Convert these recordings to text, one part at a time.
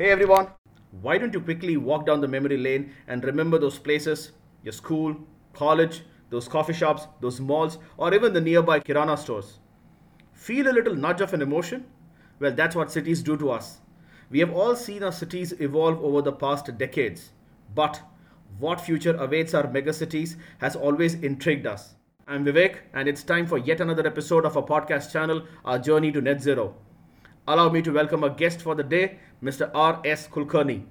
Hey everyone, why don't you quickly walk down the memory lane and remember those places, your school, college, those coffee shops, those malls, or even the nearby Kirana stores? Feel a little nudge of an emotion? Well, that's what cities do to us. We have all seen our cities evolve over the past decades. But what future awaits our megacities has always intrigued us. I'm Vivek, and it's time for yet another episode of our podcast channel, Our Journey to Net Zero. Allow me to welcome a guest for the day, Mr. R.S. Kulkarni.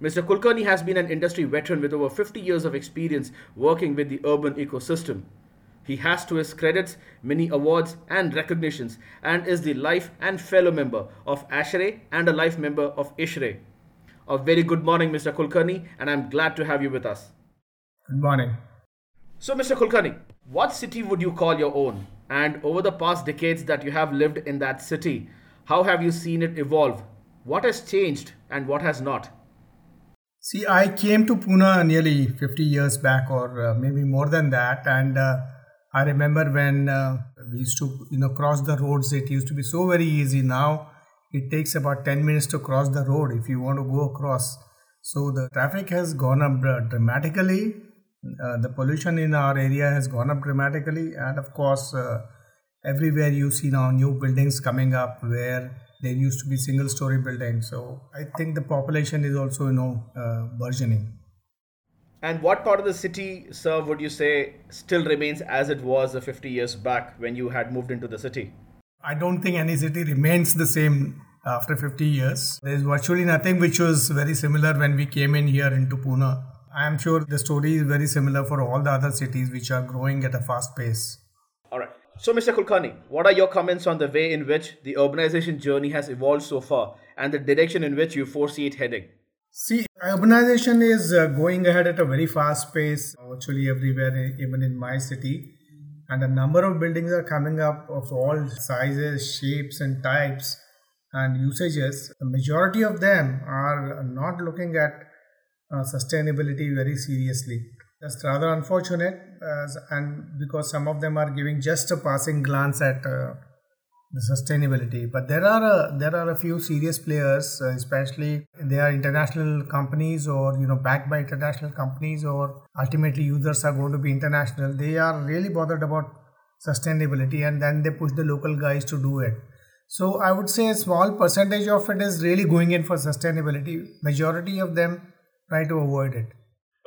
Mr. Kulkarni has been an industry veteran with over 50 years of experience working with the urban ecosystem. He has to his credits many awards and recognitions and is the life and fellow member of ASHRAE and a life member of ISHRAE. A very good morning, Mr. Kulkarni, and I'm glad to have you with us. Good morning. So, Mr. Kulkarni, what city would you call your own? And over the past decades that you have lived in that city, how have you seen it evolve? What has changed and what has not? See, I came to Pune nearly 50 years back, or uh, maybe more than that, and uh, I remember when uh, we used to, you know, cross the roads. It used to be so very easy. Now it takes about 10 minutes to cross the road if you want to go across. So the traffic has gone up dramatically. Uh, the pollution in our area has gone up dramatically, and of course, uh, everywhere you see now new buildings coming up where there used to be single story buildings so i think the population is also you know uh, burgeoning. And what part of the city sir would you say still remains as it was 50 years back when you had moved into the city? I don't think any city remains the same after 50 years. There is virtually nothing which was very similar when we came in here into pune. I am sure the story is very similar for all the other cities which are growing at a fast pace so, Mr. Kulkarni, what are your comments on the way in which the urbanization journey has evolved so far and the direction in which you foresee it heading? See, urbanization is uh, going ahead at a very fast pace, virtually everywhere, even in my city. And a number of buildings are coming up of all sizes, shapes, and types and usages. The majority of them are not looking at uh, sustainability very seriously. That's rather unfortunate, uh, and because some of them are giving just a passing glance at uh, the sustainability. But there are a, there are a few serious players, uh, especially they are international companies or you know backed by international companies, or ultimately users are going to be international. They are really bothered about sustainability, and then they push the local guys to do it. So I would say a small percentage of it is really going in for sustainability. Majority of them try to avoid it.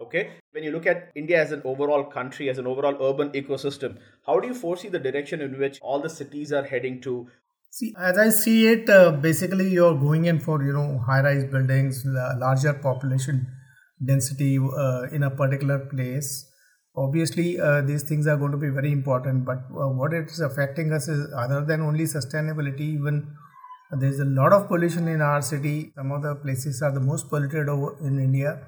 Okay. When you look at India as an overall country, as an overall urban ecosystem, how do you foresee the direction in which all the cities are heading to? See, as I see it, uh, basically you're going in for you know high-rise buildings, larger population density uh, in a particular place. Obviously, uh, these things are going to be very important. But uh, what it's affecting us is other than only sustainability, even there's a lot of pollution in our city. Some of the places are the most polluted in India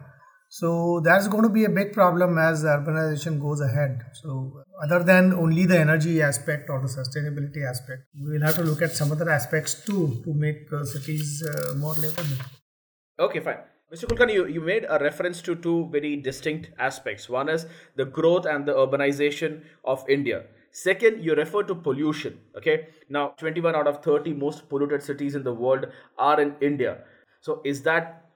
so that's going to be a big problem as urbanization goes ahead. So other than only the energy aspect or the sustainability aspect, we'll have to look at some other aspects too to make uh, cities uh, more livable. Okay, fine. Mr. Kulkarni, you, you made a reference to two very distinct aspects. One is the growth and the urbanization of India. Second, you refer to pollution. Okay. Now, 21 out of 30 most polluted cities in the world are in India. So, is that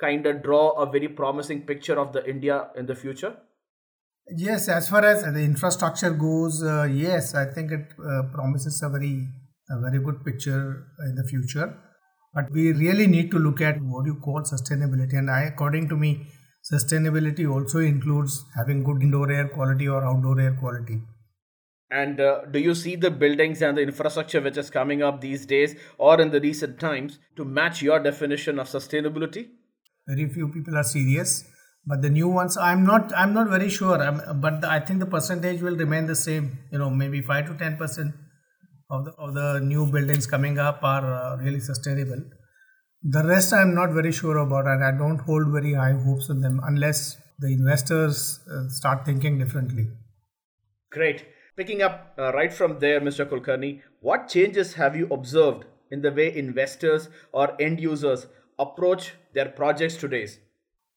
kind of draw a very promising picture of the India in the future? Yes, as far as the infrastructure goes, uh, yes, I think it uh, promises a very, a very good picture in the future. But we really need to look at what you call sustainability. And I, according to me, sustainability also includes having good indoor air quality or outdoor air quality. And uh, do you see the buildings and the infrastructure which is coming up these days or in the recent times to match your definition of sustainability? Very few people are serious but the new ones i'm not i'm not very sure. I'm, but the, i think the percentage will remain the same you know maybe 5 to 10 percent of the of the new buildings coming up are uh, really sustainable. The rest i'm not very sure about and i don't hold very high hopes on them unless the investors uh, start thinking differently. Great. Picking up uh, right from there mr kulkarni what changes have you observed in the way investors or end users approach their projects today?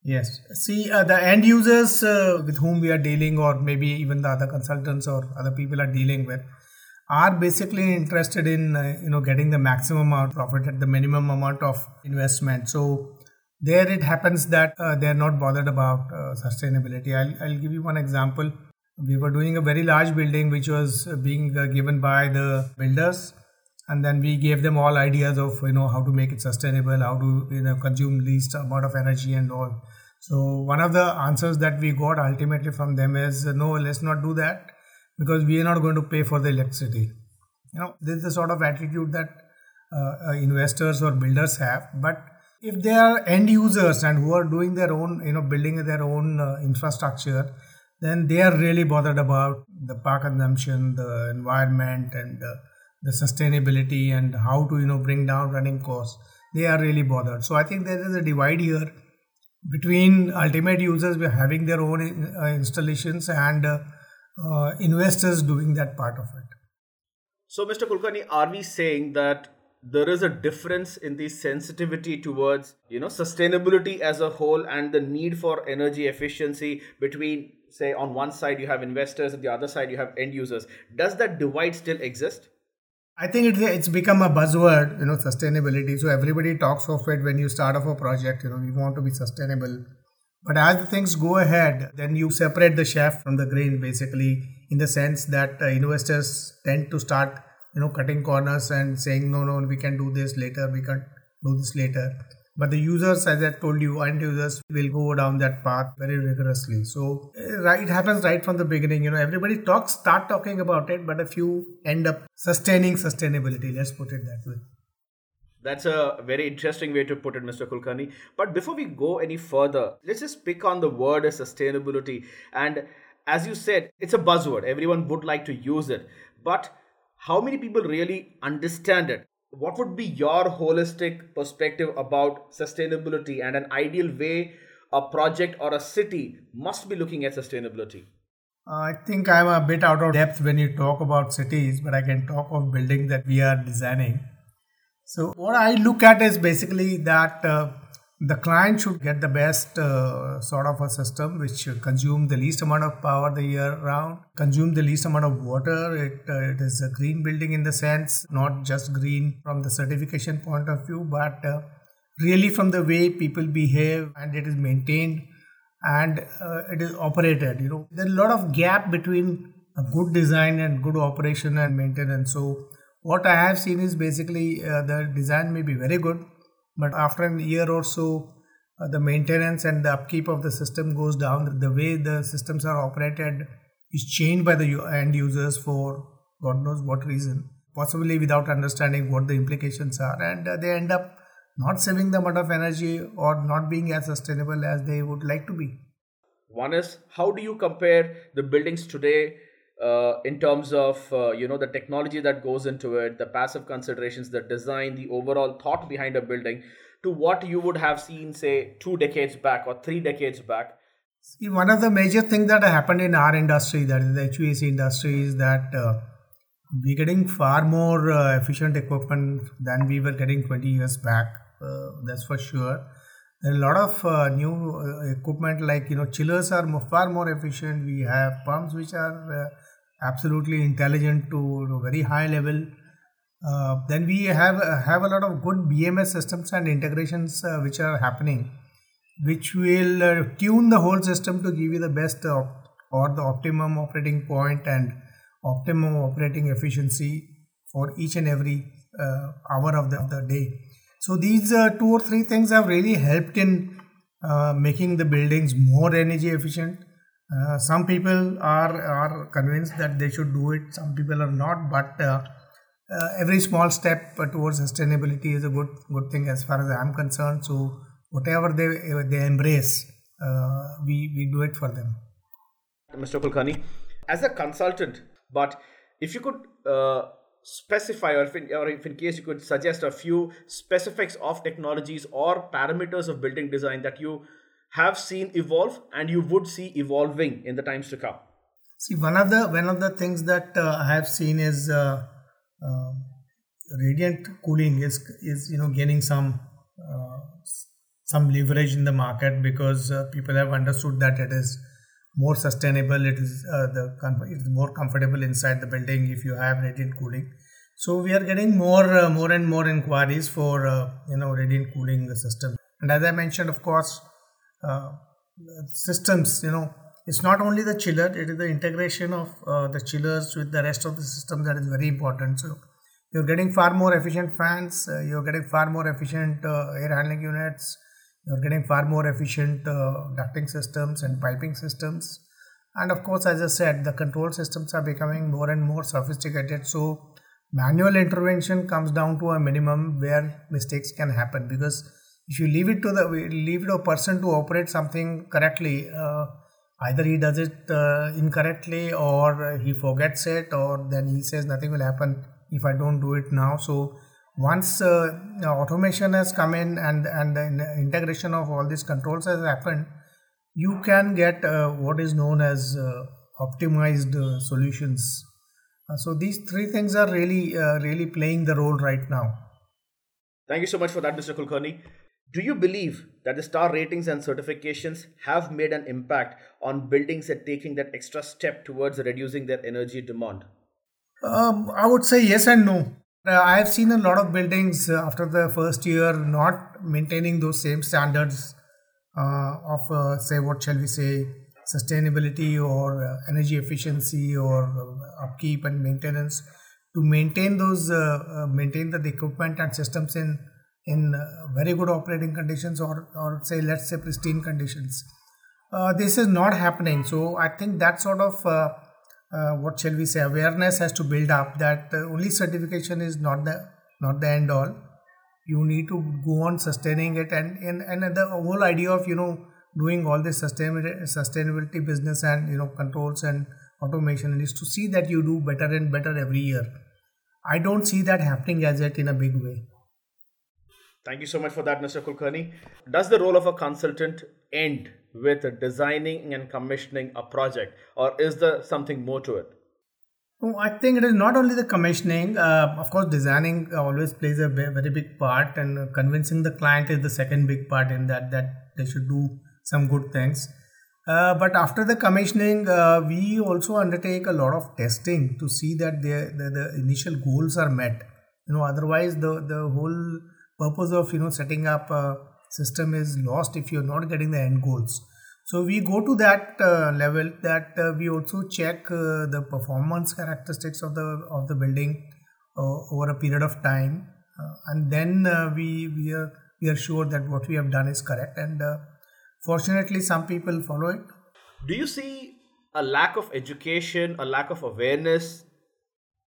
Yes. See, uh, the end users uh, with whom we are dealing, or maybe even the other consultants or other people are dealing with, are basically interested in uh, you know getting the maximum amount of profit at the minimum amount of investment so there it happens that uh, they're not bothered about uh, sustainability I'll, I'll give you one example we were doing a very large building which was being uh, given by the builders and then we gave them all ideas of you know how to make it sustainable how to you know consume least amount of energy and all. So one of the answers that we got ultimately from them is no let's not do that because we are not going to pay for the electricity. You know this is the sort of attitude that uh, uh, investors or builders have. But if they are end users and who are doing their own you know building their own uh, infrastructure then they are really bothered about the power consumption the environment and uh, the sustainability and how to you know bring down running costs they are really bothered. So i think there is a divide here between ultimate users having their own uh, installations and uh, uh, investors doing that part of it. So mr kulkarni are we saying that there is a difference in the sensitivity towards you know sustainability as a whole and the need for energy efficiency between say on one side you have investors and the other side you have end users? Does that divide still exist I think it's, it's become a buzzword, you know, sustainability. So everybody talks of it when you start off a project, you know, we want to be sustainable. But as things go ahead, then you separate the chef from the grain, basically, in the sense that uh, investors tend to start, you know, cutting corners and saying, no, no, we can do this later, we can do this later but the users as i told you end users will go down that path very rigorously so right it happens right from the beginning you know everybody talks start talking about it but a few end up sustaining sustainability let's put it that way that's a very interesting way to put it, Mr. Kulkarni. But before we go any further, let's just pick on the word sustainability. And as you said, it's a buzzword. Everyone would like to use it. But how many people really understand it? What would be your holistic perspective about sustainability and an ideal way a project or a city must be looking at sustainability? I think I'm a bit out of depth when you talk about cities, but I can talk of buildings that we are designing. So, what I look at is basically that uh, the client should get the best uh, sort of a system which consume the least amount of power the year round consume the least amount of water. It, uh, it is a green building in the sense not just green from the certification point of view but uh, really from the way people behave and it is maintained and uh, it is operated you know. There's a lot of gap between a good design and good operation and maintenance. So what i have seen is basically uh, the design may be very good but after a year or so uh, the maintenance and the upkeep of the system goes down. The way the systems are operated is changed by the end users for god knows what reason. Possibly without understanding what the implications are. And uh, they end up not saving the amount of energy or not being as sustainable as they would like to be. One is how do you compare the buildings today uh, in terms of uh, you know the technology that goes into it the passive considerations the design the overall thought behind a building to what you would have seen say two decades back or three decades back. See, one of the major things that happened in our industry that is the HVAC industry is that uh, we're getting far more uh, efficient equipment than we were getting 20 years back uh, that's for sure. There are a lot of uh, new uh, equipment like you know chillers are far more efficient. We have pumps which are absolutely intelligent to very high level. Uh, then we have uh, have a lot of good BMS systems and integrations uh, which are happening, which will uh, tune the whole system to give you the best or the optimum operating point and optimum operating efficiency for each and every uh, hour of the, of the day. So these uh, two or three things have really helped in making the buildings more energy efficient uh, some people are are convinced that they should do it. Some people are not but uh, uh, every small step towards sustainability is a good good thing as far as i'm concerned. So whatever they they embrace uh, we we do it for them. Mr kulkarni as a consultant but if you could uh, specify or if, in, or if in case you could suggest a few specifics of technologies or parameters of building design that you have seen evolve and you would see evolving in the times to come? See, one of the one of the things that uh, I have seen is uh, uh, radiant cooling is is you know gaining some uh, some leverage in the market because uh, people have understood that it is more sustainable. It is uh, the it's more comfortable inside the building if you have radiant cooling. So we are getting more more and more inquiries for you know radiant cooling system. And as I mentioned, of course, uh, systems. You know, it's not only the chiller; it is the integration of uh, the chillers with the rest of the system that is very important. So you're getting far more efficient fans. Uh, you're getting far more efficient air handling units you're getting far more efficient uh, ducting systems and piping systems. And of course, as I said, the control systems are becoming more and more sophisticated. So manual intervention comes down to a minimum where mistakes can happen because if you leave it to the leave it a person to operate something correctly uh, either he does it uh, incorrectly or he forgets it or then he says nothing will happen if i don't do it now. So once uh, automation has come in and and the integration of all these controls has happened you can get uh, what is known as uh, optimized uh, solutions. So these three things are really really playing the role right now. Thank you so much for that mr kulkarni do you believe that the star ratings and certifications have made an impact on buildings at taking that extra step towards reducing their energy demand? Um, i would say yes and no. Uh, I have seen a lot of buildings uh, after the first year not maintaining those same standards uh, of, uh, say, what shall we say, sustainability or energy efficiency or upkeep and maintenance. To maintain those, maintain the equipment and systems in in very good operating conditions or or say let's say pristine conditions. this is not happening. So I think that sort of uh, what shall we say awareness has to build up that uh, only certification is not the not the end all you need to go on sustaining it and and, and the whole idea of you know doing all this sustainability sustainability business and you know controls and automation is to see that you do better and better every year i don't see that happening as yet in a big way Thank you so much for that, Mr. Kulkarni. Does the role of a consultant end with designing and commissioning a project, or is there something more to it? Oh, I think it is not only the commissioning. Uh, of course, designing always plays a very big part, and convincing the client is the second big part in that that they should do some good things. Uh, but after the commissioning, uh, we also undertake a lot of testing to see that the, the, the initial goals are met. You know, otherwise the the whole purpose of you know setting up a system is lost if you're not getting the end goals. So we go to that uh, level that uh, we also check uh, the performance characteristics of the of the building uh, over a period of time uh, and then uh, we we are we are sure that what we have done is correct. And fortunately some people follow it. Do you see a lack of education a lack of awareness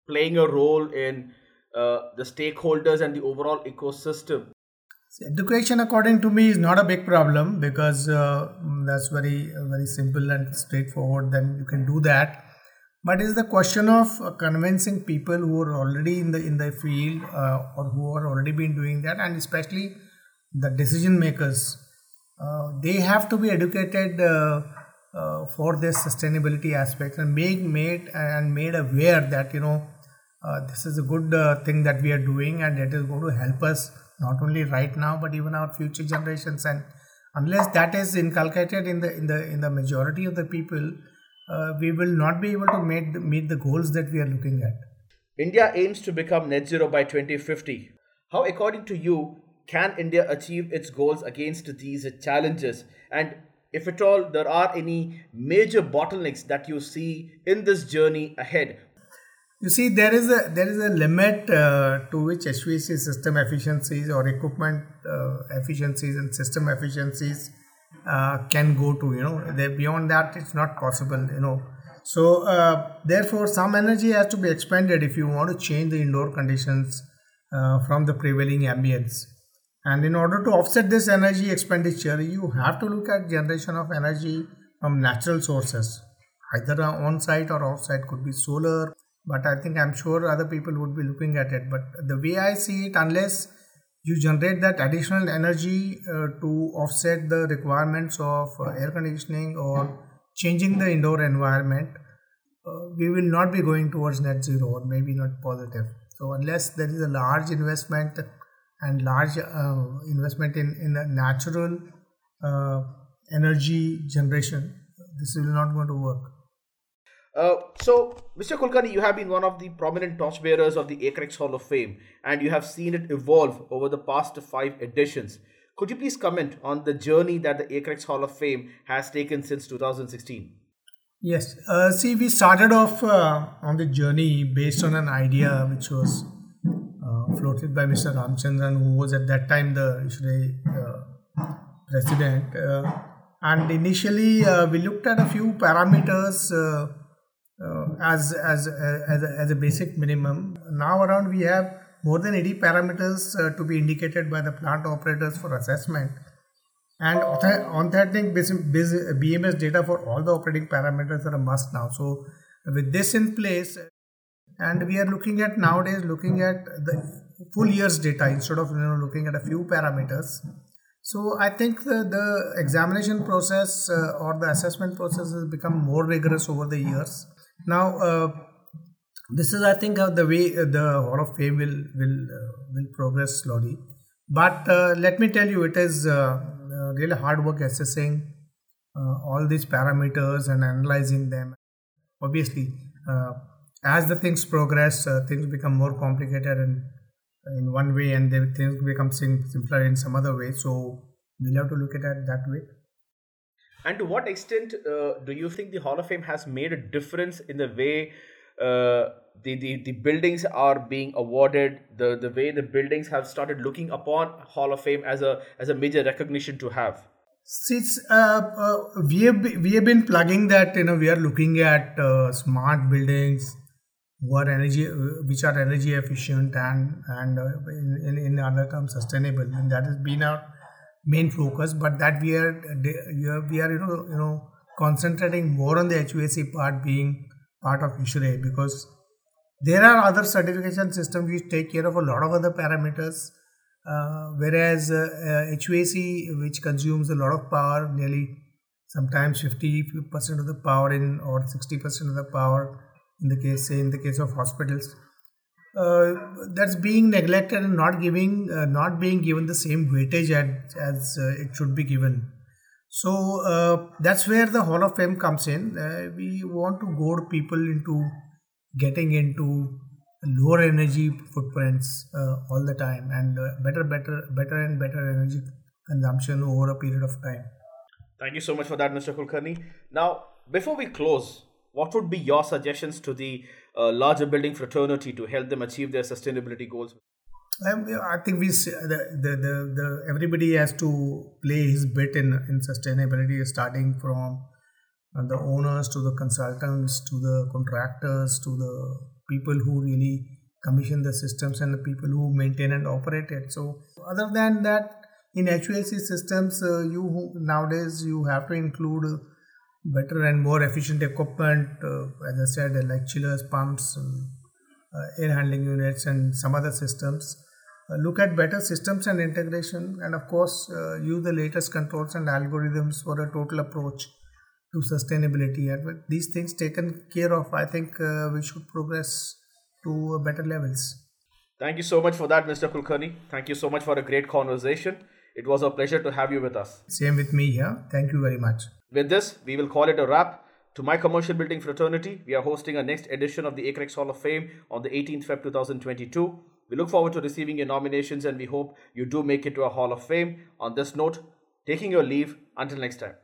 playing a role in uh, the stakeholders and the overall ecosystem? Education, according to me, is not a big problem because uh, that's very very simple and straightforward. Then you can do that. But it's the question of uh, convincing people who are already in the in the field uh, or who are already been doing that, and especially the decision makers. They have to be educated for this sustainability aspect and make made and made aware that you know uh, this is a good uh, thing that we are doing and it is going to help us not only right now but even our future generations. And unless that is inculcated in the in the in the majority of the people uh, we will not be able to meet the, meet the goals that we are looking at. India aims to become net zero by 2050 how according to you can india achieve its goals against these challenges? And if at all there are any major bottlenecks that you see in this journey ahead you see, there is a there is a limit uh, to which HVAC system efficiencies or equipment uh, efficiencies and system efficiencies uh, can go to. You know, they, beyond that, it's not possible. You know, so uh, therefore, some energy has to be expended if you want to change the indoor conditions uh, from the prevailing ambience. And in order to offset this energy expenditure, you have to look at generation of energy from natural sources, either on site or off site. Could be solar but I think I'm sure other people would be looking at it. But the way I see it, unless you generate that additional energy uh, to offset the requirements of uh, air conditioning or changing the indoor environment, uh, we will not be going towards net zero or maybe not positive. So unless there is a large investment and large uh, investment in in the natural uh, energy generation, this is not going to work. Uh, so, Mr. Kulkarni, you have been one of the prominent torchbearers of the ACREX Hall of Fame, and you have seen it evolve over the past five editions. Could you please comment on the journey that the ACREX Hall of Fame has taken since 2016? Yes. Uh, see, we started off uh, on the journey based on an idea which was uh, floated by Mr. Ramchandran, who was at that time the uh, president. And initially, we looked at a few parameters Uh, as as uh, as a, as a basic minimum. Now around we have more than 80 parameters uh, to be indicated by the plant operators for assessment. And on that thing bms data for all the operating parameters are a must now. So with this in place and we are looking at nowadays looking at the full year's data instead of you know looking at a few parameters. So i think the, the examination process uh, or the assessment process has become more rigorous over the years now uh, this is i think uh, the way the hall of fame will will uh, will progress slowly but uh, let me tell you it is uh, uh, really hard work assessing uh, all these parameters and analyzing them. Obviously, uh, as the things progress, things become more complicated and in one way, and then things become simpler in some other way. So we'll have to look at it that way. And to what extent uh, do you think the Hall of Fame has made a difference in the way uh, the, the, the buildings are being awarded, the, the way the buildings have started looking upon Hall of Fame as a as a major recognition to have? Since uh, uh, we have we have been plugging that you know we are looking at uh, smart buildings who energy which are energy efficient and and uh, in, in other terms sustainable and that has been our main focus. But that we are we are you know you know concentrating more on the HVAC part being part of ISHRAE because there are other certification systems which take care of a lot of other parameters, uh, whereas uh, uh, HVAC, which consumes a lot of power, nearly sometimes 50% of the power in or 60% of the power in the case, say, in the case of hospitals, that's being neglected and not giving, uh, not being given the same weightage as, as uh, it should be given. So that's where the Hall of Fame comes in. we want to goad people into getting into lower energy footprints uh, all the time and uh, better better better and better energy consumption over a period of time thank you so much for that mr kulkarni now before we close what would be your suggestions to the uh, larger building fraternity to help them achieve their sustainability goals. Um, I think we the, the, the, the everybody has to play his bit in in sustainability starting from the owners to the consultants to the contractors to the people who really commission the systems and the people who maintain and operate it. So other than that in HVAC systems uh, you nowadays you have to include better and more efficient equipment uh, as I said like chillers pumps uh, air handling units and some other systems. Uh, look at better systems and integration and of course uh, use the latest controls and algorithms for a total approach to sustainability. And with these things taken care of i think uh, we should progress to better levels. Thank you so much for that mr kulkarni. Thank you so much for a great conversation. It was a pleasure to have you with us. Same with me here. Thank you very much with this we will call it a wrap. To my commercial building fraternity we are hosting our next edition of the acrex hall of fame on the 18th feb 2022 we look forward to receiving your nominations and we hope you do make it to a hall of fame. On this note taking your leave. Until next time